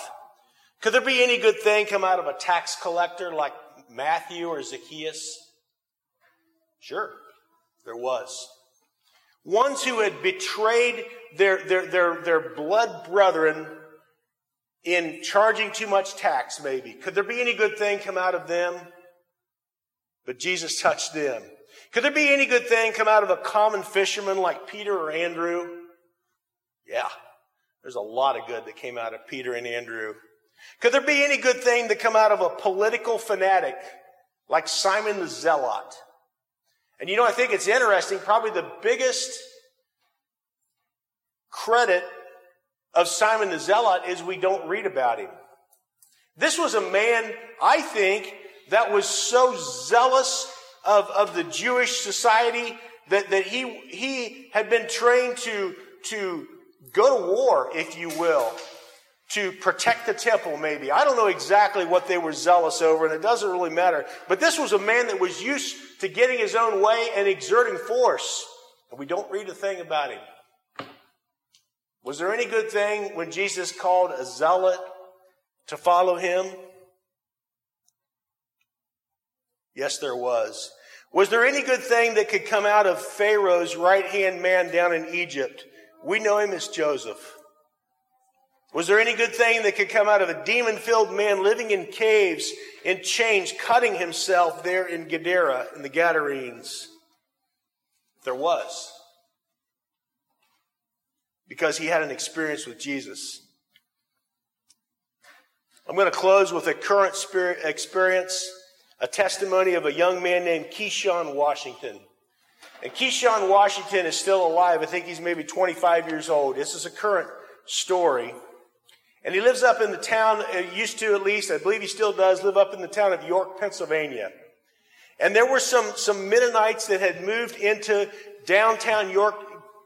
Could there be any good thing come out of a tax collector like Matthew or Zacchaeus? Sure, there was. Ones who had betrayed their, their, their, their blood brethren in charging too much tax, maybe. Could there be any good thing come out of them? But Jesus touched them. Could there be any good thing come out of a common fisherman like Peter or Andrew? Yeah, there's a lot of good that came out of Peter and Andrew. Could there be any good thing that come out of a political fanatic like Simon the Zealot? And you know, I think it's interesting, probably the biggest credit of Simon the Zealot is we don't read about him. This was a man, I think, that was so zealous of, of the Jewish society that, that he, he had been trained to, to go to war, if you will, to protect the temple, maybe. I don't know exactly what they were zealous over, and it doesn't really matter. But this was a man that was used to getting his own way and exerting force. And we don't read a thing about him. Was there any good thing when Jesus called a zealot to follow him? Yes, there was. Was there any good thing that could come out of Pharaoh's right hand man down in Egypt? We know him as Joseph. Was there any good thing that could come out of a demon filled man living in caves, in chains, cutting himself there in Gadara, in the Gadarenes? There was. Because he had an experience with Jesus. I'm going to close with a current experience, a testimony of a young man named Keyshawn Washington. And Keyshawn Washington is still alive. I think he's maybe 25 years old. This is a current story. And he lives up in the town, uh, used to at least, I believe he still does, live up in the town of York, Pennsylvania. And there were some, some Mennonites that had moved into downtown York,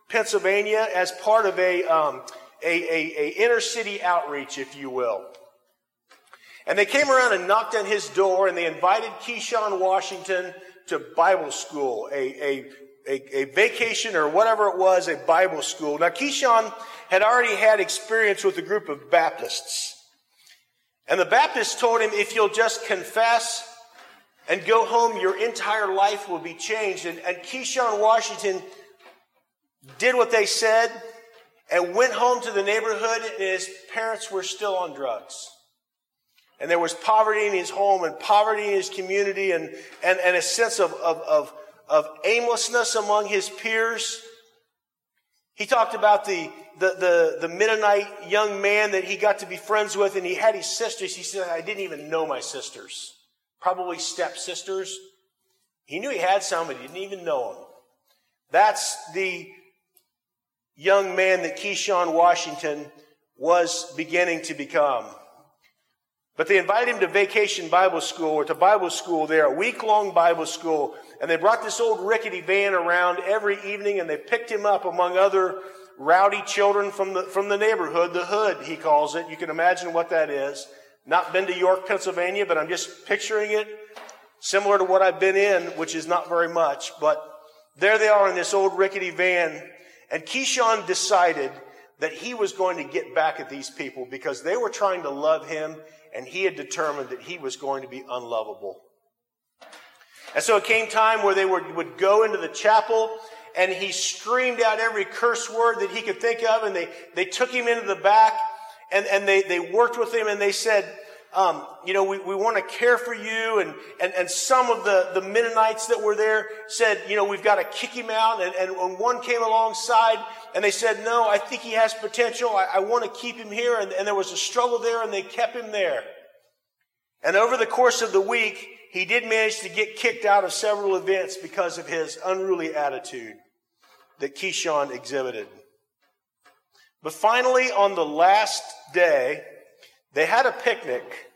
Pennsylvania as part of a, um, a, a, a inner city outreach, if you will. And they came around and knocked on his door and they invited Keyshawn Washington to Bible school, a, a, a, a, vacation or whatever it was, a Bible school. Now, Keyshawn had already had experience with a group of Baptists. And the Baptist told him, if you'll just confess and go home, your entire life will be changed. And, and Keyshawn Washington did what they said and went home to the neighborhood, and his parents were still on drugs. And there was poverty in his home and poverty in his community and, and, and a sense of, of, of, of aimlessness among his peers. He talked about the, the, the, the Mennonite young man that he got to be friends with, and he had his sisters. He said, I didn't even know my sisters. Probably stepsisters. He knew he had some, but he didn't even know them. That's the young man that Keyshawn Washington was beginning to become. But they invited him to vacation Bible school or to Bible school there, a week long Bible school. And they brought this old rickety van around every evening and they picked him up among other rowdy children from the, from the neighborhood, the hood, he calls it. You can imagine what that is. Not been to York, Pennsylvania, but I'm just picturing it similar to what I've been in, which is not very much. But there they are in this old rickety van. And Keyshawn decided that he was going to get back at these people because they were trying to love him and he had determined that he was going to be unlovable. And so it came time where they would, would go into the chapel and he screamed out every curse word that he could think of and they, they took him into the back and, and they, they worked with him and they said, um, you know, we, we want to care for you. And, and, and some of the, the Mennonites that were there said, you know, we've got to kick him out. And, and one came alongside and they said, no, I think he has potential. I, I want to keep him here. And, and there was a struggle there and they kept him there. And over the course of the week, he did manage to get kicked out of several events because of his unruly attitude that Keyshawn exhibited. But finally, on the last day, they had a picnic.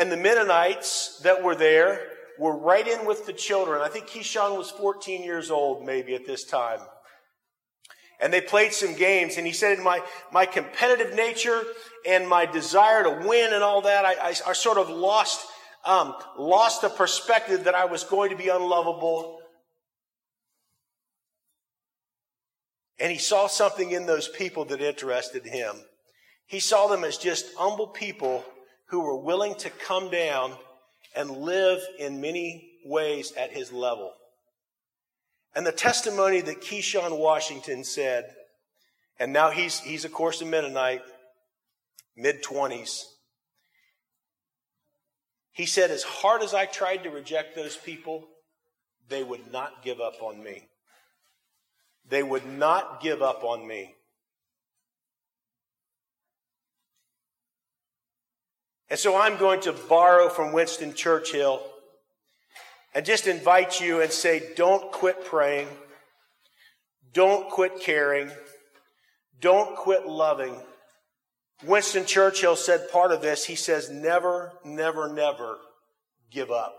And the Mennonites that were there were right in with the children. I think Keyshawn was 14 years old, maybe at this time. And they played some games. And he said, in my, my competitive nature and my desire to win and all that, I, I, I sort of lost, um, lost the perspective that I was going to be unlovable. And he saw something in those people that interested him. He saw them as just humble people who were willing to come down and live in many ways at his level. And the testimony that Keyshawn Washington said, and now he's, he's of course a Mennonite, mid 20s. He said, as hard as I tried to reject those people, they would not give up on me. They would not give up on me. And so I'm going to borrow from Winston Churchill and just invite you and say, don't quit praying. Don't quit caring. Don't quit loving. Winston Churchill said part of this. He says, never, never, never give up.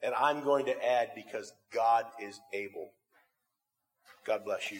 And I'm going to add because God is able. God bless you.